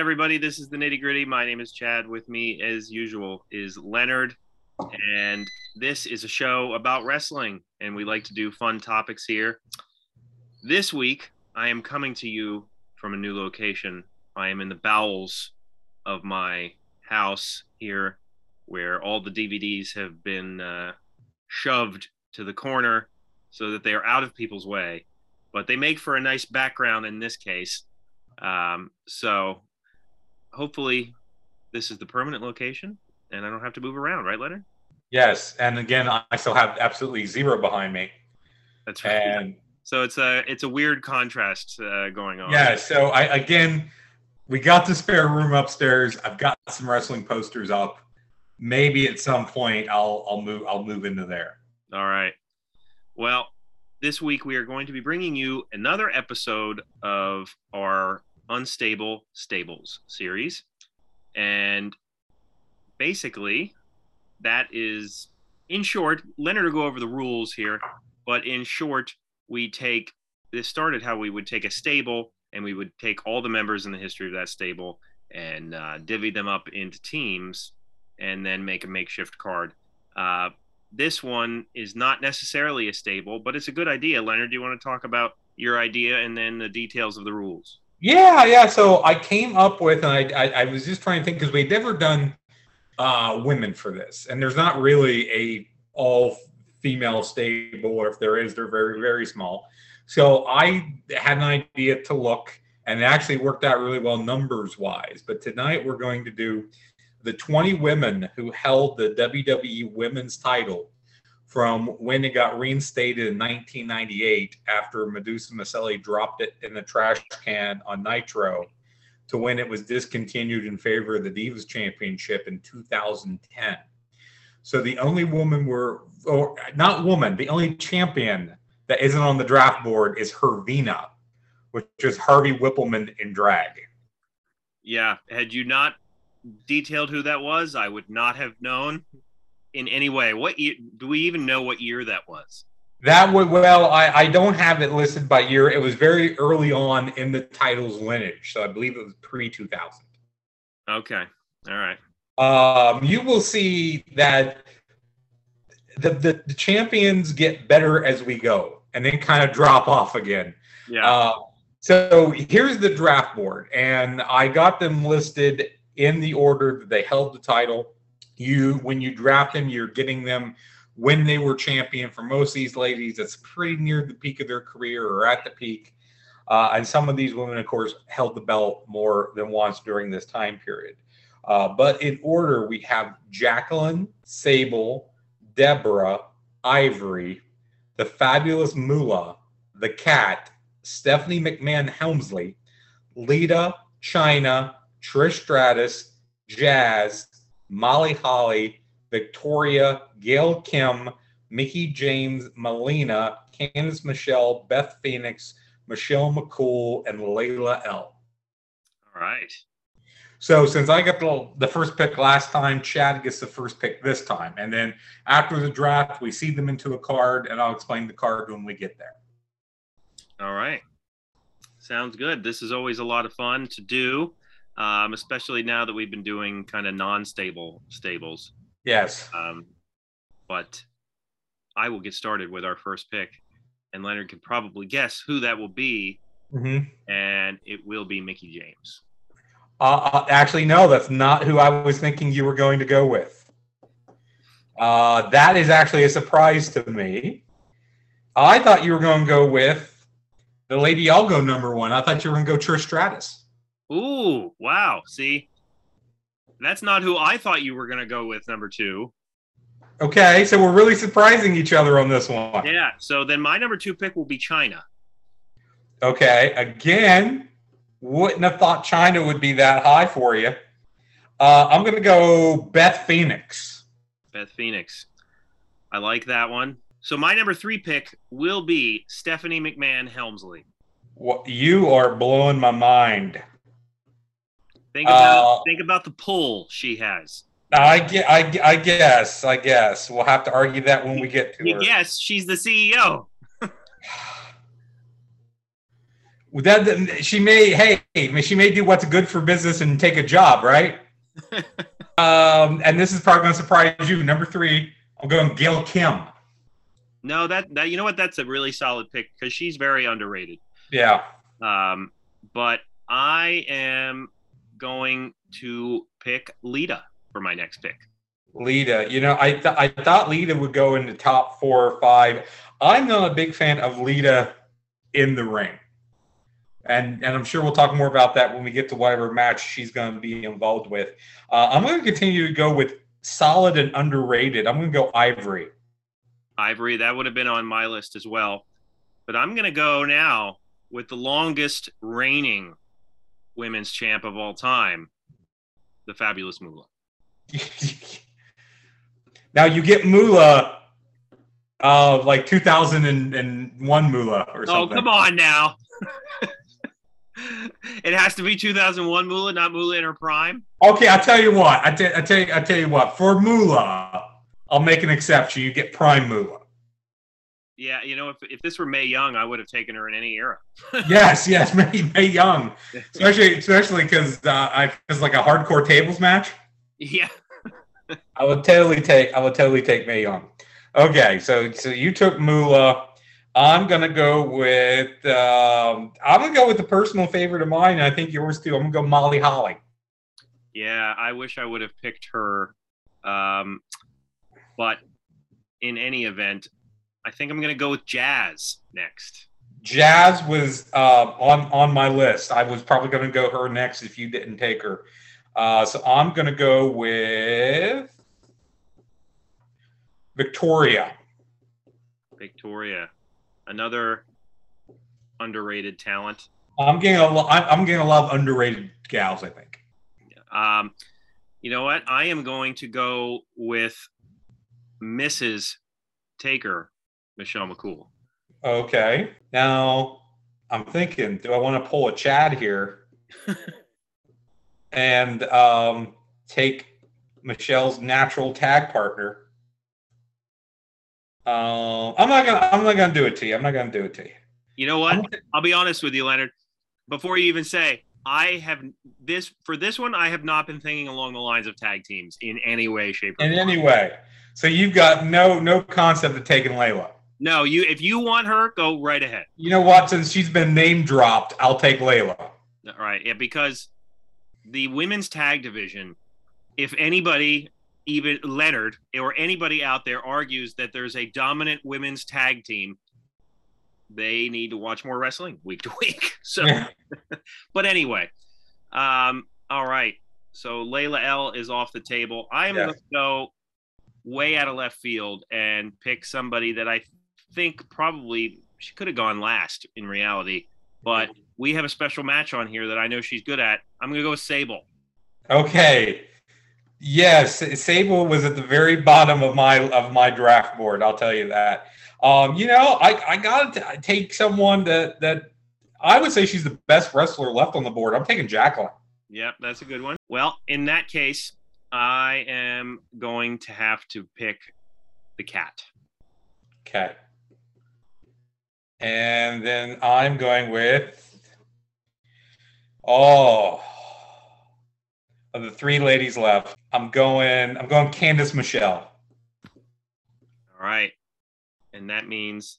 Everybody? This is the nitty gritty. My name is Chad. With me, as usual, is Leonard. And this is a show about wrestling, and we like to do fun topics here. This week, I am coming to you from a new location. I am in the bowels of my house here, where all the DVDs have been uh, shoved to the corner so that they are out of people's way. But they make for a nice background in this case. Um, so hopefully, this is the permanent location, and I don't have to move around, right, Leonard? Yes, and again, I still have absolutely zero behind me. That's right. And So it's a it's a weird contrast uh, going on. yeah, so I again, we got the spare room upstairs. I've got some wrestling posters up. Maybe at some point I'll I'll move I'll move into there. All right. Well, this week we are going to be bringing you another episode of our Unstable Stables series. And basically, that is, in short, Leonard will go over the rules here, but in short, we take this started how we would take a stable and we would take all the members in the history of that stable and uh, divvy them up into teams and then make a makeshift card. Uh, this one is not necessarily a stable, but it's a good idea. Leonard, do you want to talk about your idea and then the details of the rules? Yeah, yeah. So I came up with, and I I, I was just trying to think because we'd never done uh, women for this, and there's not really a all female stable, or if there is, they're very very small. So I had an idea to look, and it actually worked out really well numbers wise. But tonight we're going to do the 20 women who held the WWE Women's title from when it got reinstated in 1998 after Madusa Miceli dropped it in the trash can on Nitro to when it was discontinued in favor of the Divas Championship in 2010. So the only woman we're, or not woman, the only champion that isn't on the draft board is Hervina, which is Harvey Wippleman in drag. Yeah, had you not detailed who that was, I would not have known in any way. What year, do we even know what year that was? That would well, I, I don't have it listed by year. It was very early on in the title's lineage, so I believe it was pre two thousand. Okay, all right. Um, you will see that the, the the champions get better as we go, and then kind of drop off again. Yeah, Uh, so here's the draft board, and I got them listed in the order that they held the title. You, when you draft them, you're getting them when they were champion. For most of these ladies, it's pretty near the peak of their career or at the peak. Uh, and some of these women, of course, held the belt more than once during this time period. Uh, but in order, we have Jacqueline, Sable, Deborah, Ivory, the fabulous Moolah, the Kat, Stephanie McMahon Helmsley, Lita, Chyna, Trish Stratus, Jazz, Molly Holly, Victoria, Gail Kim, Mickie James, Melina, Candice Michelle, Beth Phoenix, Michelle McCool, and Layla El. all right. So since I got the, the first pick last time, Chad gets the first pick this time. And then after the draft, we seed them into a card, and I'll explain the card when we get there. All right. Sounds good. This is always a lot of fun to do, um, especially now that we've been doing kind of non-stable stables. Yes. Um, but I will get started with our first pick, and Leonard can probably guess who that will be, Mm-hmm. and it will be Mickie James. Uh, uh, actually, no, that's not who I was thinking you were going to go with. Uh, that is actually a surprise to me. I thought you were going to go with the lady. I'll go number one. I thought you were going to go Trish Stratus. Ooh, wow. See, that's not who I thought you were going to go with, number two. Okay, so we're really surprising each other on this one. Yeah. So then my number two pick will be Chyna. Okay, again, wouldn't have thought Chyna would be that high for you. Uh, I'm going to go Beth Phoenix. Beth Phoenix. I like that one. So my number three pick will be Stephanie McMahon Helmsley. What, you are blowing my mind. Think about Uh, think about the pull she has. I, I, I guess. I guess we'll have to argue that when we get to her. Yes, she's the CEO. That she may, hey, she may do what's good for business and take a job, right? um, and this is probably going to surprise you. Number three, I'm going Gail Kim. No, that that you know what? That's a really solid pick because she's very underrated. Yeah. Um, but I am going to pick Lita for my next pick. Lita, you know, I th- I thought Lita would go in the top four or five. I'm not a big fan of Lita in the ring, and and I'm sure we'll talk more about that when we get to whatever match she's going to be involved with. Uh, I'm going to continue to go with solid and underrated. I'm going to go Ivory. Ivory, that would have been on my list as well, but I'm going to go now with the longest reigning women's champ of all time, the fabulous Moolah. now you get Moolah uh like 2001 Moolah or something. Oh, come on now. it has to be 2001 Moolah, not Moolah in her prime. Okay, I'll tell you what. I, t- I tell you, I tell you what. For Moolah, I'll make an exception. You get prime Moolah. Yeah, you know, if, if this were Mae Young, I would have taken her in any era. yes, yes, Mae, Mae Young, especially especially because uh, I was like a hardcore tables match. Yeah, I would totally take. I would totally take Mae Young. Okay, so so you took Moolah. I'm gonna go with. Um, I'm gonna go with the personal favorite of mine. And I think yours too. I'm gonna go Molly Holly. Yeah, I wish I would have picked her, um, but in any event, I think I'm going to go with Jazz next. Jazz was uh, on on my list. I was probably going to go her next if you didn't take her. Uh, so I'm going to go with Victoria. Victoria, another underrated talent. I'm getting a lot. I'm getting a lot of underrated gals. I think. Um, you know what? I am going to go with Mrs. Taker Michelle McCool. Okay. Now I'm thinking, do I want to pull a Chad here and um, take Michelle's natural tag partner? Uh, I'm not gonna. I'm not gonna do it to you. I'm not gonna do it to you. You know what? I'll be honest with you, Leonard. Before you even say, I have this for this one. I have not been thinking along the lines of tag teams in any way, shape, or in form. any way. So you've got no no concept of taking Layla. No, you if you want her, go right ahead. You know what? Since she's been name dropped, I'll take Layla. All right, yeah, because the women's tag division, if anybody, even Leonard or anybody out there argues that there's a dominant women's tag team, they need to watch more wrestling week to week. So, but anyway, um, all right. So Layla El is off the table. I am yes. going to go way out of left field and pick somebody that I think probably she could have gone last in reality, but we have a special match on here that I know she's good at. I'm going to go with Sable. Okay. Yes, Sable was at the very bottom of my of my draft board. I'll tell you that. Um, you know, I I got to take someone that that I would say she's the best wrestler left on the board. I'm taking Jacqueline. Yep, that's a good one. Well, in that case, I am going to have to pick the Kat. Okay. And then I'm going with oh of the three ladies left. I'm going I'm going Candice Michelle. All right. And that means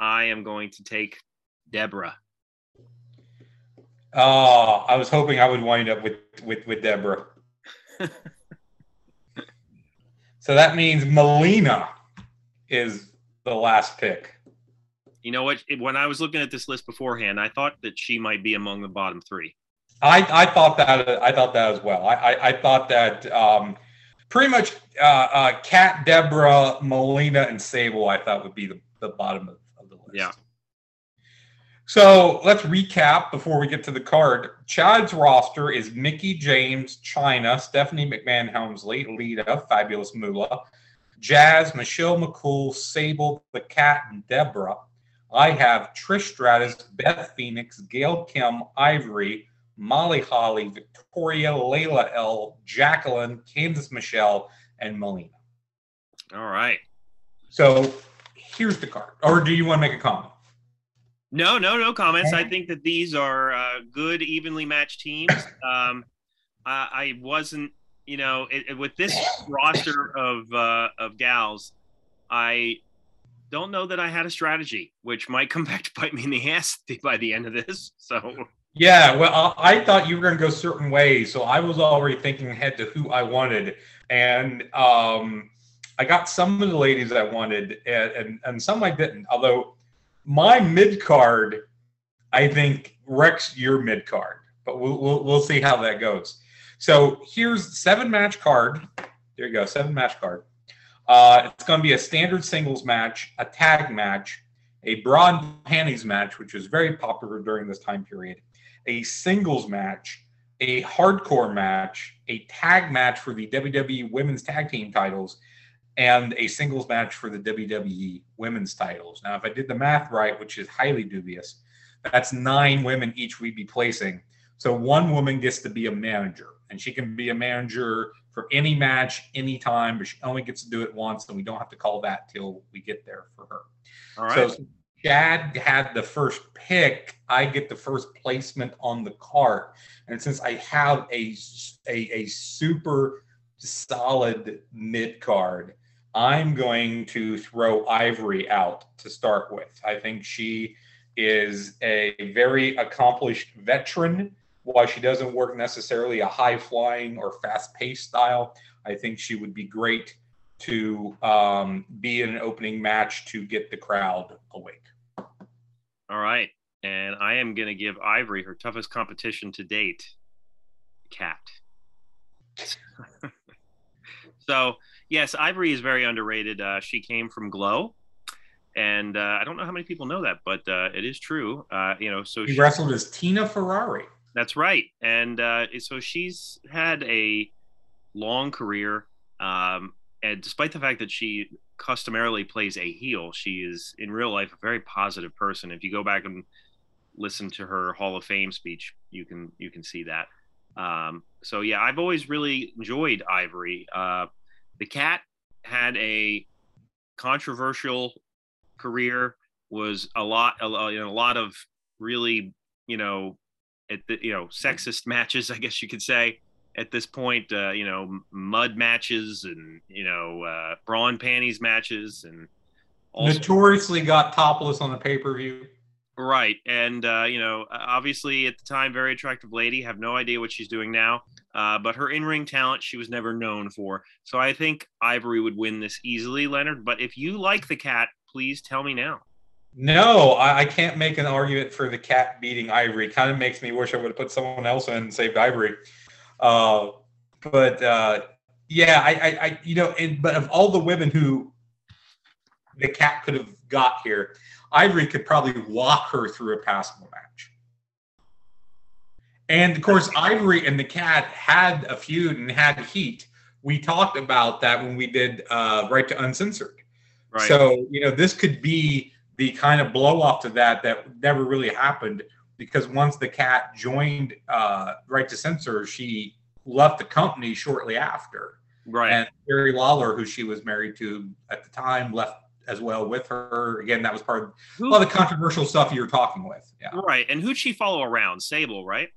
I am going to take Deborah. Oh, I was hoping I would wind up with with with Deborah. so that means Melina is the last pick. You know what? When I was looking at this list beforehand, I thought that she might be among the bottom three. I, I thought that I thought that as well. I, I, I thought that um, pretty much uh, uh, Kat, Deborah, Melina, and Sable. I thought would be the, the bottom of, of the list. Yeah. So let's recap before we get to the card. Chad's roster is Mickie James, Chyna, Stephanie McMahon Helmsley, Lita, Fabulous Moolah, Jazz, Michelle McCool, Sable, the Kat, and Deborah. I have Trish Stratus, Beth Phoenix, Gail Kim, Ivory, Molly Holly, Victoria, Layla El, Jacqueline, Candice Michelle, and Melina. All right. So here's the card. Or do you want to make a comment? No, no, no comments. I think that these are uh, good, evenly matched teams. Um, I, I wasn't, you know, it, it, with this roster of uh, of gals, I don't know that I had a strategy, which might come back to bite me in the ass by the end of this. So. Yeah, well, I thought you were going to go certain ways, so I was already thinking ahead to who I wanted, and um, I got some of the ladies I wanted, and, and, and some I didn't. Although my mid card, I think wrecks your mid card, but we'll, we'll we'll see how that goes. So here's seven match card. There you go, seven match card. Uh, it's going to be a standard singles match, a tag match, a bra and panties match, which was very popular during this time period, a singles match, a hardcore match, a tag match for the WWE Women's Tag Team titles, and a singles match for the WWE Women's titles. Now, if I did the math right, which is highly dubious, that's nine women each we'd be placing. So one woman gets to be a manager, and she can be a manager for any match, anytime, but she only gets to do it once, and we don't have to call that till we get there for her. All right. So Chad had the first pick. I get the first placement on the card, and since I have a a, a super solid mid card, I'm going to throw Ivory out to start with. I think she is a very accomplished veteran while she doesn't work necessarily a high flying or fast paced style, I think she would be great to um, be in an opening match to get the crowd awake. All right. And I am going to give Ivory her toughest competition to date Kat. so, yes, Ivory is very underrated. Uh, she came from Glow. And uh, I don't know how many people know that, but uh, it is true. Uh, you know, so she, she wrestled as Tina Ferrari. That's right. And uh, so she's had a long career. Um, and despite the fact that she customarily plays a heel, she is in real life a very positive person. If you go back and listen to her Hall of Fame speech, you can you can see that. Um, so yeah, I've always really enjoyed Ivory. Uh, the Kat had a controversial career, was a lot a, a lot of really you know at the you know sexist matches, I guess you could say at this point. Uh, you know, mud matches and you know uh, brawn panties matches and also, notoriously got topless on the pay per view. Right, and uh, you know, obviously at the time, very attractive lady. Have no idea what she's doing now, uh, but her in-ring talent she was never known for. So I think Ivory would win this easily, Leonard. But if you like the Kat, please tell me now. No, I, I, can't make an argument for the Kat beating Ivory. Kind of makes me wish I would have put someone else in and saved Ivory. Uh, but uh, yeah, I, I, I, you know, and, but of all the women who the Kat could have got here, Ivory could probably walk her through a passable match. And of course, Ivory and the Kat had a feud and had heat. We talked about that when we did uh, Right to Uncensored. Right. So you know, this could be the kind of blow off to that that never really happened because once the Kat joined uh, Right to Censor, she left the company shortly after. Right. And Jerry Lawler, who she was married to at the time, left as well with her. Again, that was part of who, all the controversial stuff you were talking with. Yeah. Right. And who'd she follow around? Sable, right?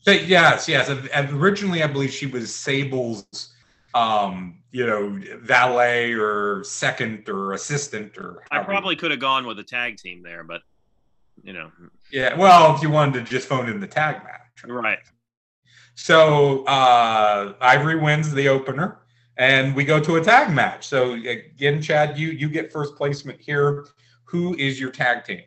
So, yes, yes. Originally, I believe she was Sable's um, you know, valet or second or assistant or. I probably could have gone with a tag team there, but you know. Yeah, well, if you wanted to just phone in the tag match, right? So uh, Ivory wins the opener, and we go to a tag match. So again, Chad, you you get first placement here. Who is your tag team?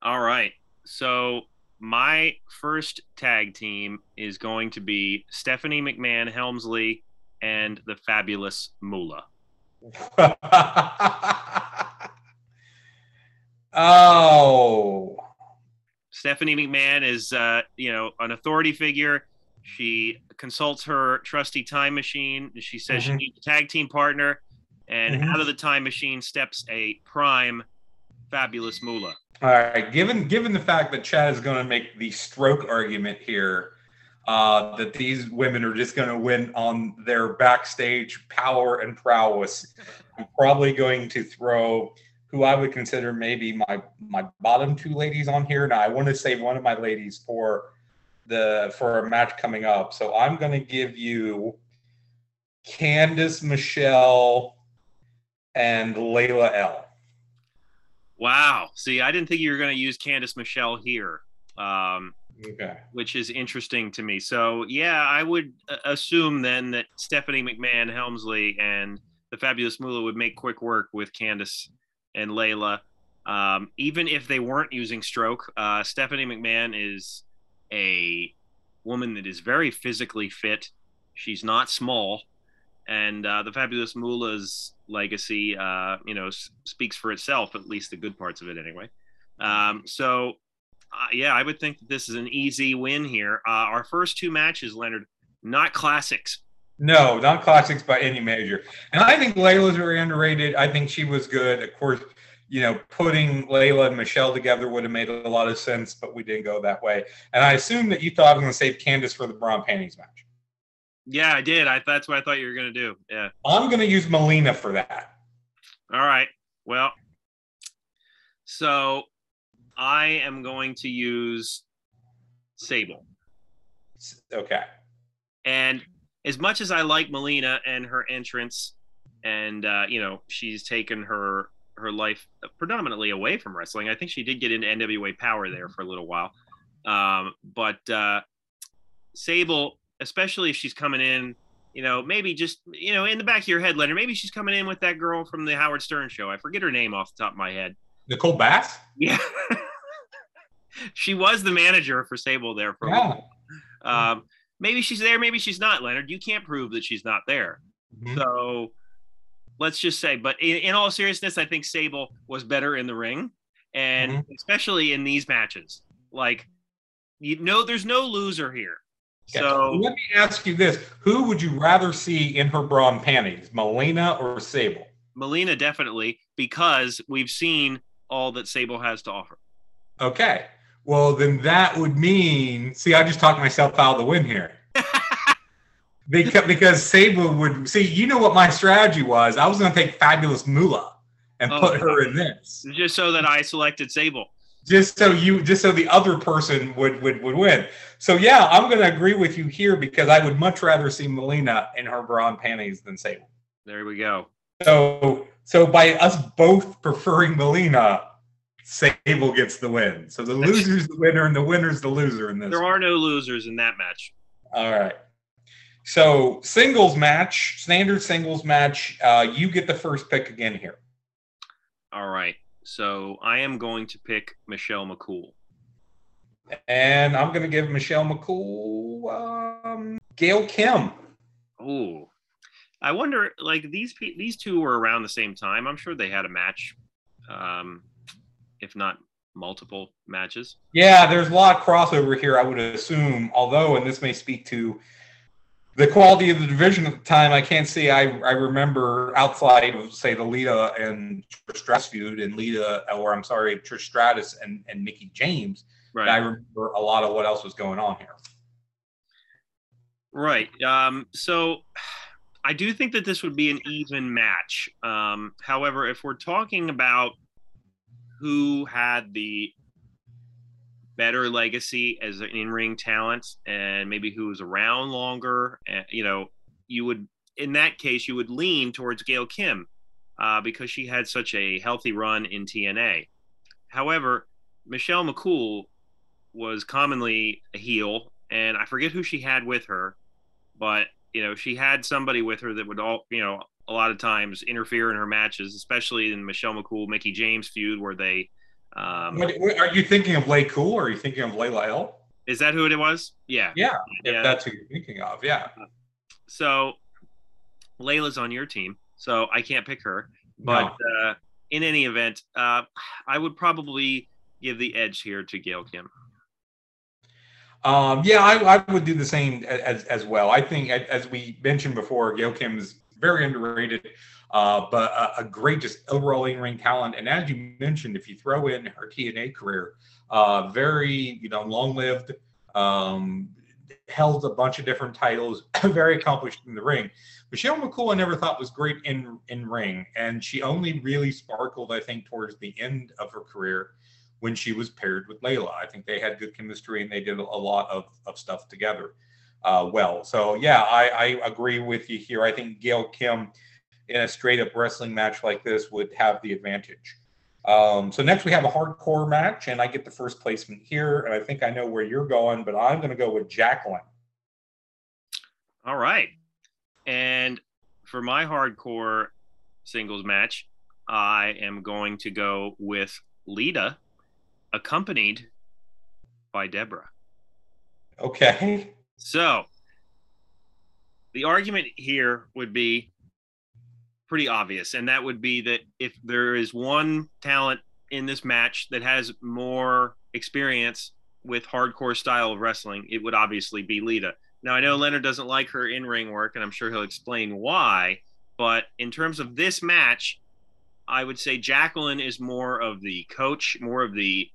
All right. So my first tag team is going to be Stephanie McMahon Helmsley and the fabulous Moolah. oh. Stephanie McMahon is, uh, you know, an authority figure. She consults her trusty time machine. She says mm-hmm. she needs a tag team partner, and mm-hmm. out of the time machine steps a prime, fabulous Moolah. All right. Given given the fact that Chad is going to make the stroke argument here, uh, that these women are just going to win on their backstage power and prowess. I'm probably going to throw who I would consider maybe my my bottom two ladies on here. Now I want to save one of my ladies for the for a match coming up. So I'm going to give you Candice Michelle and Layla El. Wow. See, I didn't think you were going to use Candice Michelle here. Um, Okay. which is interesting to me. So yeah, I would uh, assume then that Stephanie McMahon Helmsley and the Fabulous Moolah would make quick work with Candice and Layla. Um, even if they weren't using stroke, uh, Stephanie McMahon is a woman that is very physically fit. She's not small, and uh, the Fabulous Moolah's legacy, uh, you know, s- speaks for itself. At least the good parts of it, anyway. Um, so uh, yeah, I would think that this is an easy win here. Uh, our first two matches, Leonard, not classics. No, not classics by any measure. And I think Layla's very underrated. I think she was good. Of course, you know, putting Layla and Michelle together would have made a lot of sense, but we didn't go that way. And I assume that you thought I was going to save Candice for the Braun Panties match. Yeah, I did. I that's what I thought you were gonna do. Yeah. I'm going to use Melina for that. All right. Well, so I am going to use Sable. Okay. And as much as I like Melina and her entrance, and uh, you know she's taken her her life predominantly away from wrestling. I think she did get into NWA Power there for a little while, um, but uh, Sable, especially if she's coming in, you know, maybe just you know in the back of your head, Leonard, maybe she's coming in with that girl from the Howard Stern show. I forget her name off the top of my head. Nicole Bass? Yeah. she was the manager for Sable there for a Yeah. while. Um, maybe she's there, maybe she's not, Leonard. You can't prove that she's not there. Mhm. So let's just say, but in, in all seriousness, I think Sable was better in the ring, and especially in these matches. Like, you know, there's no loser here. Okay. So let me ask you this Who would you rather see in her bra and Panties, Melina or Sable? Melina definitely, because we've seen all that Sable has to offer. Okay. Well, then that would mean, see, I just talked myself out of the win here. because, because Sable would see, you know what my strategy was. I was going to take Fabulous Moolah and Oh, put her in this, Just so that I selected Sable. just so you, just so the other person would would would win. So yeah, I'm going to agree with you here because I would much rather see Melina in her brawn panties than Sable. There we go. So so by us both preferring Melina, Sable gets the win. So the loser's the winner and the winner's the loser in this. There are no losers in that match. All right. So singles match, standard singles match. Uh, you get the first pick again here. All right. So I am going to pick Michelle McCool. And I'm going to give Michelle McCool um, Gail Kim. Oh, I wonder. Like these these two were around the same time. I'm sure they had a match, um, if not multiple matches. Yeah, there's a lot of crossover here, I would assume. Although, and this may speak to the quality of the division at the time, I can't say I, I remember outside of, say, the Lita and Trish Stratus feud and Lita, or I'm sorry, Trish Stratus and, and Mickie James. Right. I remember a lot of what else was going on here. Right. Um, so I do think that this would be an even match. Um, however, if we're talking about who had the better legacy as an in-ring talent and maybe who was around longer, uh, you know, you would in that case you would lean towards Gail Kim uh, because she had such a healthy run in TNA. However, Michelle McCool was commonly a heel, and I forget who she had with her, but you know she had somebody with her that would all you know a lot of times interfere in her matches, especially in Michelle McCool Mickie James feud where they. Um, What, are you thinking of Lay Cool or are you thinking of Layla El? is that who it was? Yeah. Yeah, if Yeah. that's who you're thinking of. Yeah. So Layla's on your team, so I can't pick her. But uh, in any event, uh, I would probably give the edge here to Gail Kim. Um, yeah, I, I would do the same as, as well. I think, as we mentioned before, Gail Kim is very underrated, uh, but a, a great just overall in-ring talent. And as you mentioned, if you throw in her TNA career, uh, very you know long-lived, um, held a bunch of different titles, very accomplished in the ring. Michelle McCool, I never thought was great in in ring, and she only really sparkled, I think, towards the end of her career when she was paired with Layla. I think they had good chemistry and they did a lot of, of stuff together uh, well. So yeah, I, I agree with you here. I think Gail Kim in a straight up wrestling match like this would have the advantage. Um, so next we have a hardcore match, and I get the first placement here, and I think I know where you're going, but I'm going to go with Jacqueline. All right, and for my hardcore singles match, I am going to go with Lita, accompanied by Deborah. Okay. So the argument here would be pretty obvious, and that would be that if there is one talent in this match that has more experience with hardcore style of wrestling, it would obviously be Lita. Now I know Leonard doesn't like her in-ring work, and I'm sure he'll explain why. But in terms of this match, I would say Jacqueline is more of the coach, more of the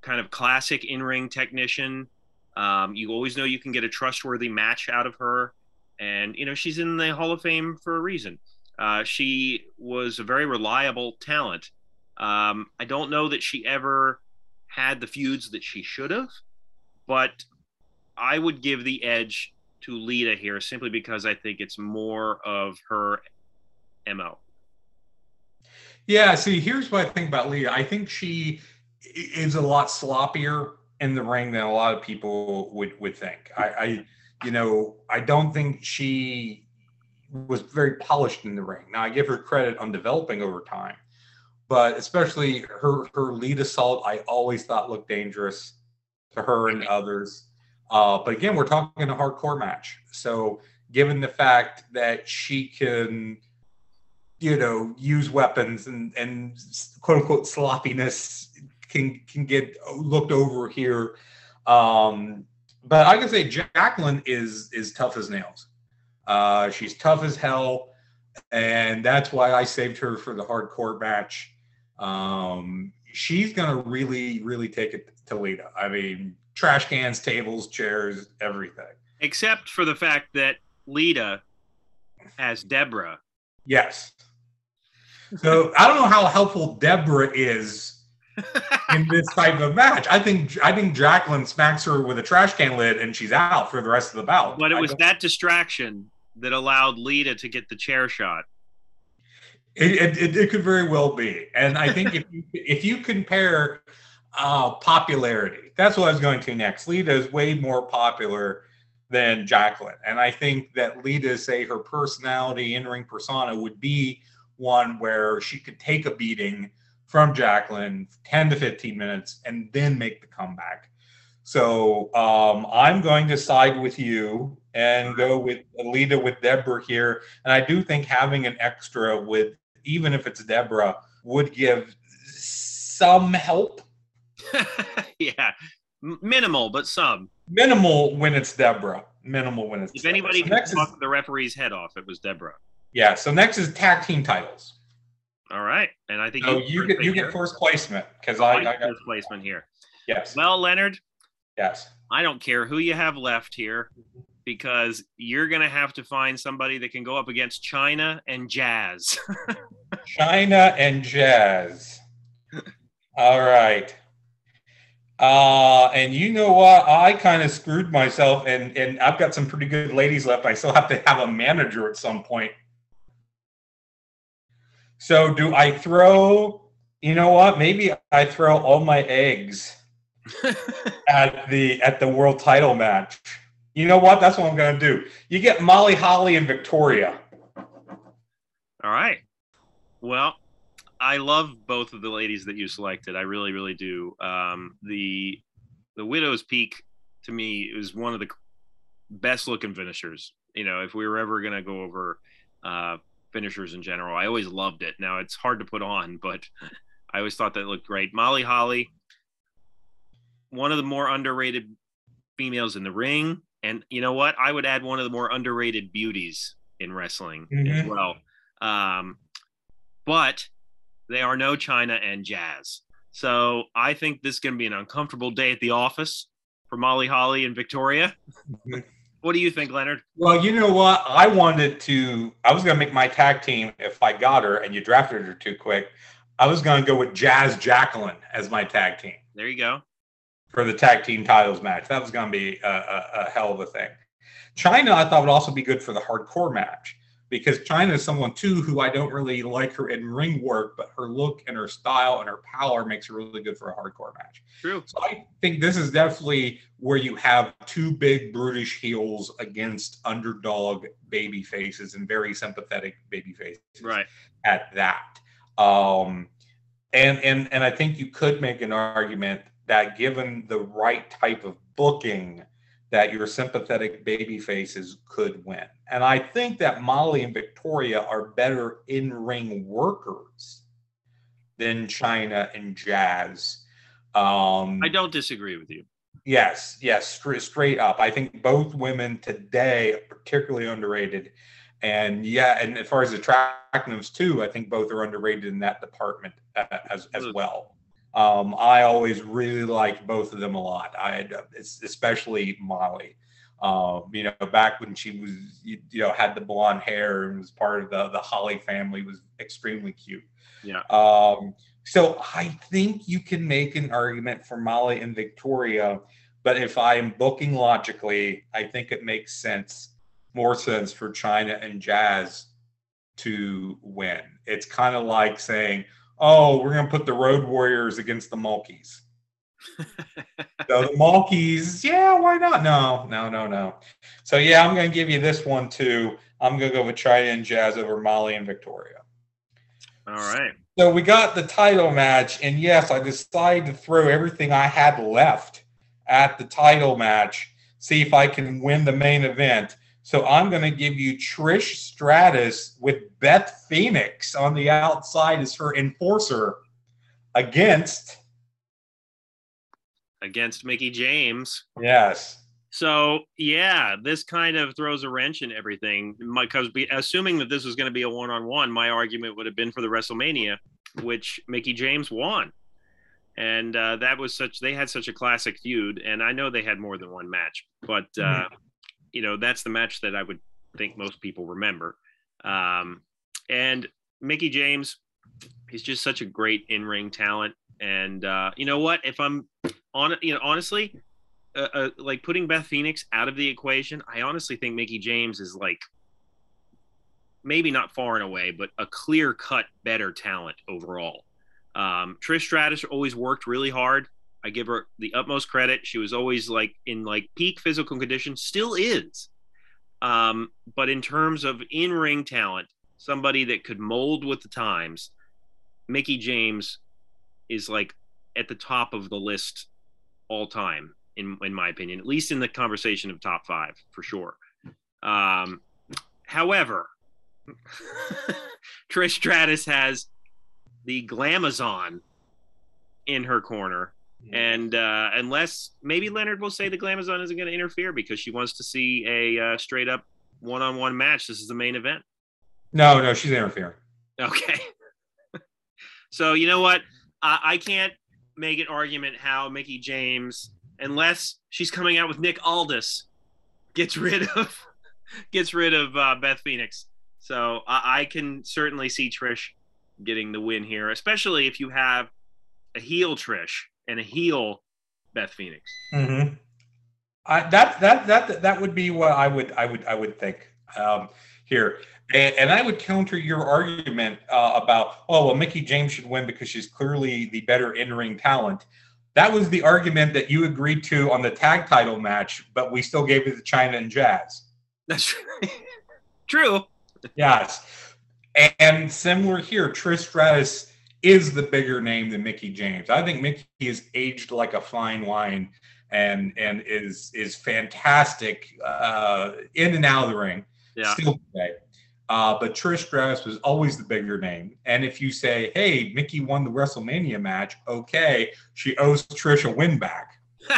kind of classic in-ring technician um, you always know you can get a trustworthy match out of her, and you know she's in the Hall of Fame for a reason. Uh, she was a very reliable talent. Um, I don't know that she ever had the feuds that she should have, but I would give the edge to Lita here simply because I think it's more of her mo. Yeah, see, here's what I think about Lita. I think she is a lot sloppier in the ring than a lot of people would would think. I, I you know, I don't think she was very polished in the ring. Now I give her credit on developing over time, but especially her her Litasault, I always thought looked dangerous to her and others. Uh, but again, we're talking a hardcore match, so given the fact that she can, you know, use weapons and and quote unquote sloppiness can can get looked over here. Um, but I can say Jacqueline is is tough as nails. Uh, she's tough as hell, and that's why I saved her for the hardcore match. Um, she's gonna really, really take it to Lita. I mean, trash cans, tables, chairs, everything. Except for the fact that Lita has Deborah. Yes. So I don't know how helpful Deborah is in this type of match. I think I think Jacqueline smacks her with a trash can lid and she's out for the rest of the bout. But it was that distraction that allowed Lita to get the chair shot. It, it, it could very well be, and I think if you, if you compare uh, popularity, that's what I was going to next. Lita is way more popular than Jacqueline, and I think that Lita, say her personality, in ring persona, would be one where she could take a beating from Jacqueline, 10 to 15 minutes, and then make the comeback. So um, I'm going to side with you and go with Alita with Deborah here. And I do think having an extra with, even if it's Deborah, would give some help. yeah, minimal, but some. Minimal when it's Deborah. Minimal when it's. If Deborah. anybody so can the referee's head off, it was Deborah. Yeah. So next is tag team titles. All right, and I think so you, get you get first placement because I, I, got first placement here. Yes. Well, Leonard. Yes. I don't care who you have left here because you're going to have to find somebody that can go up against Chyna and Jazz. Chyna and Jazz. All right. Uh, and you know what? I kind of screwed myself, and and I've got some pretty good ladies left. I still have to have a manager at some point. So do I throw? You know what? Maybe I throw all my eggs at the at the world title match. You know what? That's what I'm going to do. You get Molly Holly and Victoria. All right. Well, I love both of the ladies that you selected. I really, really do. Um, the the Widow's Peak to me is one of the best looking finishers. You know, if we were ever going to go over uh, finishers in general. I always loved it. Now it's hard to put on, but I always thought that looked great. Molly Holly, one of the more underrated females in the ring. And you know what? I would add one of the more underrated beauties in wrestling mm-hmm. as well. Um, but they are no Chyna and Jazz. So I think this is going to be an uncomfortable day at the office for Molly Holly and Victoria. what do you think, Leonard? Well, you know what? I wanted to. I was going to make my tag team if I got her, and you drafted her too quick. I was going to go with Jazz Jacqueline as my tag team. There you go. For the tag team titles match, that was going to be a, a, a hell of a thing. Chyna, I thought would also be good for the hardcore match because Chyna is someone too who I don't really like her in ring work, but her look and her style and her power makes her really good for a hardcore match. True. So I think this is definitely where you have two big brutish heels against underdog baby faces and very sympathetic baby faces. Right. At that. Um and and and I think you could make an argument that given the right type of booking that your sympathetic baby faces could win. And I think that Molly and Victoria are better in ring workers than Chyna and Jazz. Um, I don't disagree with you. Yes, yes, straight, straight up. I think both women today are particularly underrated. And yeah, and as far as attractiveness too, I think both are underrated in that department uh, as as well. Um, I always really liked both of them a lot. I had, especially Molly. Um, you know, back when she was, you, you, know, had the blonde hair and was part of the the Holly family, was extremely cute. Yeah. Um, so I think you can make an argument for Molly and Victoria, but if I'm booking logically, I think it makes sense, more sense for Chyna and Jazz to win. It's kind of like saying, oh, we're going to put the Road Warriors against the Mulkeys. so the Mulkeys, yeah, why not? No, no, no, no. So yeah, I'm going to give you this one too. I'm going to go with Chyna and Jazz over Molly and Victoria. All right. So we got the title match, and yes, I decided to throw everything I had left at the title match, see if I can win the main event. So I'm going to give you Trish Stratus with Beth Phoenix on the outside as her enforcer against against Mickie James. Yes. So yeah, this kind of throws a wrench in everything. My Because assuming that this was going to be a one-on-one, my argument would have been for the WrestleMania, which Mickie James won, and uh, that was such. They had such a classic feud, and I know they had more than one match, but uh, mm-hmm you know that's the match that I would think most people remember. Um, and Mickie James, he's just such a great in-ring talent. And uh, you know what? If I'm on, you know, honestly, uh, uh, like putting Beth Phoenix out of the equation, I honestly think Mickie James is like maybe not far and away, but a clear-cut better talent overall. Um, Trish Stratus always worked really hard. I give her the utmost credit. She was always like in like peak physical condition, still is. Um, but in terms of in ring talent, somebody that could mold with the times, Mickie James is like at the top of the list all time, in in my opinion, at least in the conversation of top five for sure. Um, however, Trish Stratus has the Glamazon in her corner and uh, unless maybe Leonard will say the Glamazon isn't going to interfere because she wants to see a uh, straight up one on one match. This is the main event. No, no, she's interfering. Okay. so you know what? I, I can't make an argument how Mickie James, unless she's coming out with Nick Aldis, gets rid of gets rid of uh, Beth Phoenix. So I, I can certainly see Trish getting the win here, especially if you have a heel Trish and a heel Beth Phoenix. Mm-hmm. I, that that that that would be what I would I would I would think um, here, and, and, I would counter your argument uh, about oh well Mickie James should win because she's clearly the better in ring talent. That was the argument that you agreed to on the tag title match, but we still gave it to Chyna and Jazz. That's true. true. Yes, and similar here, Trish Stratus is the bigger name than Mickie James. I think Mickie is aged like a fine wine and and is is fantastic uh, in and out of the ring yeah. still today. Uh, but Trish Stratus was always the bigger name. And if you say, "Hey, Mickie won the WrestleMania match," okay, she owes Trish a win back.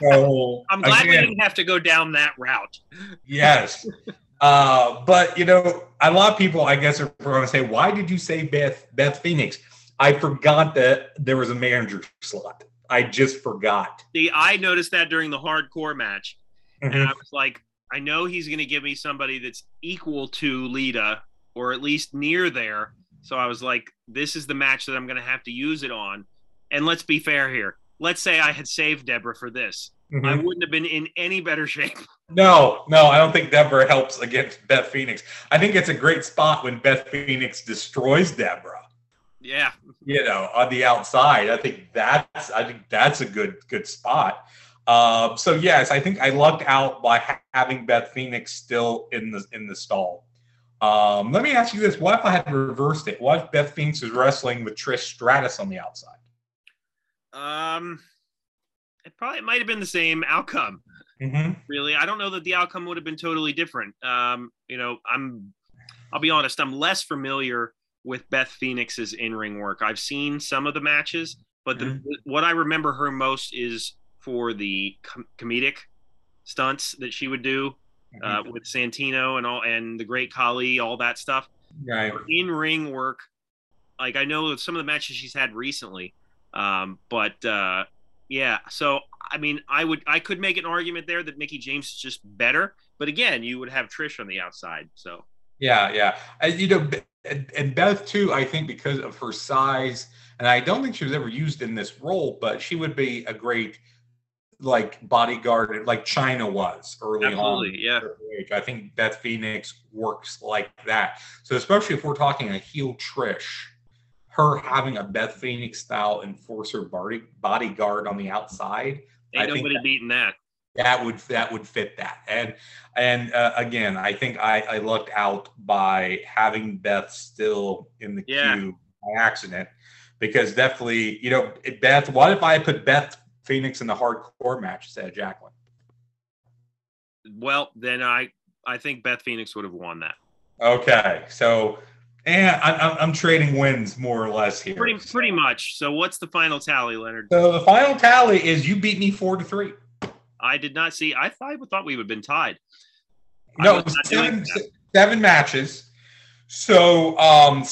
so I'm glad again, we didn't have to go down that route. yes. Uh, but you know, a lot of people, I guess, are going to say, "Why did you say Beth Beth Phoenix?" I forgot that there was a manager slot I just forgot. See, I noticed that during the hardcore match, and Mhm. I was like, I know he's going to give me somebody that's equal to Lita or at least near there. So I was like, this is the match that I'm going to have to use it on. And let's be fair here. Let's say I had saved Deborah for this. I Mhm. wouldn't have been in any better shape. No, no, I don't think Deborah helps against Beth Phoenix. I think it's a great spot when Beth Phoenix destroys Deborah. yeah. You know, on the outside. I think that's I think that's a good good spot. Um, so yes, I think I lucked out by ha- having Beth Phoenix still in the in the stall. Um, let me ask you this: What if I had reversed it? What if Beth Phoenix was wrestling with Trish Stratus on the outside? Um, it probably might have been the same outcome. Mm-hmm. really. I don't know that the outcome would have been totally different. Um, you know, I'm I'll be honest, I'm less familiar with Beth Phoenix's in-ring work. I've seen some of the matches, but the, Mhm. what I remember her most is for the com- comedic stunts that she would do uh, with Santino and all and the Great Khali, all that stuff. right. Her in-ring work, like I know some of the matches she's had recently, um, but uh, yeah. So I mean, I would I could make an argument there that Mickie James is just better, but again, you would have Trish on the outside. So Yeah, yeah. And, you know, and, and Beth too. I think because of her size, and I don't think she was ever used in this role, but she would be a great like bodyguard, like Chyna was early Absolutely, on. yeah. I think Beth Phoenix works like that. So especially if we're talking a heel Trish, her having a Beth Phoenix style enforcer body bodyguard on the outside, I ain't think nobody that- beating that. that would that would fit that and and uh, again i think i i lucked out by having beth still in the Yeah. queue by accident because definitely you know beth what if i put beth phoenix in the hardcore match instead of jacqueline Well, then I I think Beth Phoenix would have won that. okay so and I, I'm, I'm trading wins more or less here Pretty pretty much. So what's the final tally, Leonard? so the final tally is you beat me four to three I did not see. I thought, I thought we would have been tied. No, it was seven, seven matches. So um,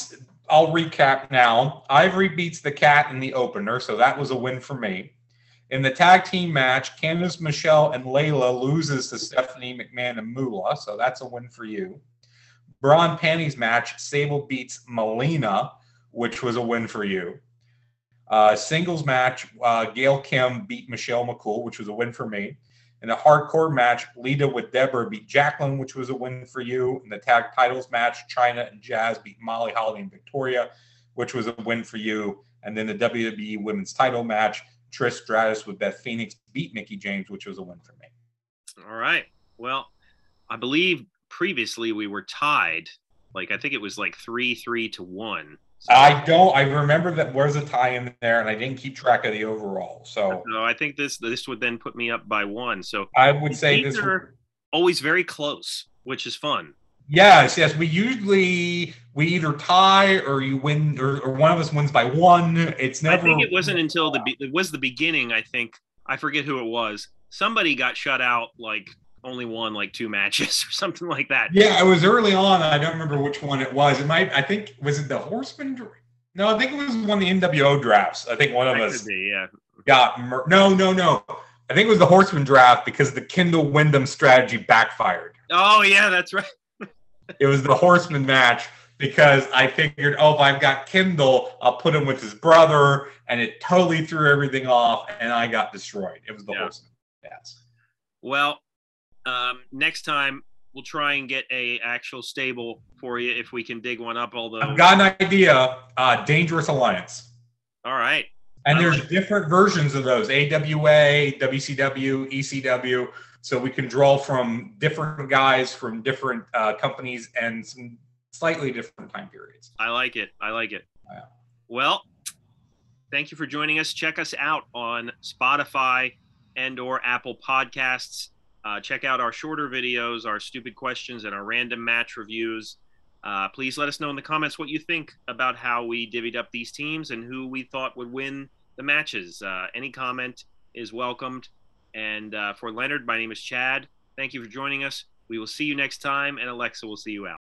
I'll recap now. Ivory beats the Kat in the opener, so that was a win for me. In the tag team match, Candice Michelle and Layla loses to Stephanie McMahon and Moolah, so that's a win for you. Bra and Panties match, Sable beats Melina, which was a win for you. Uh, singles match, uh, Gail Kim beat Michelle McCool, which was a win for me. In a hardcore match, Lita with Deborah beat Jacqueline, which was a win for you. In the tag titles match, Chyna and Jazz beat Molly Holly and Victoria, which was a win for you. And then the WWE Women's Title match, Trish Stratus with Beth Phoenix beat Mickie James, which was a win for me. All right. Well, I believe previously we were tied. Like I think it was like three three to one. So, I don't. I remember that there's a tie in there, and I didn't keep track of the overall. So so I think this this would then put me up by one. So I would say These this. are- always very close, which is fun. Yes, yes. We usually we either tie or you win, or, or one of us wins by one. It's never. I think it wasn't until the it was the beginning. I think I forget who it was. Somebody got shut out like only won like two matches or something like that. Yeah, it was early on. I don't remember which one it was. It might. I think was it the Horseman? No, I think it was one of the NWO drafts. I think one of That us be, yeah. got. Mur- no, no, no. I think it was the Horseman draft because the Kendall Windham strategy backfired. Oh yeah, that's right. It was the Horseman match because I figured, oh, if I've got Kendall, I'll put him with his brother, and it totally threw everything off, and I got destroyed. It was the Yeah. Horseman. Yes. Well, um, next time we'll try and get a actual stable for you if we can dig one up. Although, I've got an idea. Uh, Dangerous Alliance. all right, And I there's like different versions of those AWA, WCW, ECW. So we can draw from different guys from different uh, companies and some slightly different time periods. I like it. I like it. Yeah. Well, thank you for joining us. Check us out on Spotify and or Apple Podcasts. Uh, check out our shorter videos, our stupid questions, and our random match reviews. Uh, please let us know in the comments what you think about how we divvied up these teams and who we thought would win the matches. Uh, any comment is welcomed. And uh, for Leonard, my name is Chad. Thank you for joining us. We will see you next time, and Alexa will see you out.